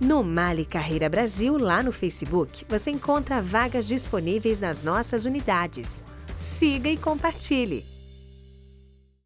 No Mali Carreira Brasil, lá no Facebook, você encontra vagas disponíveis nas nossas unidades. Siga e compartilhe!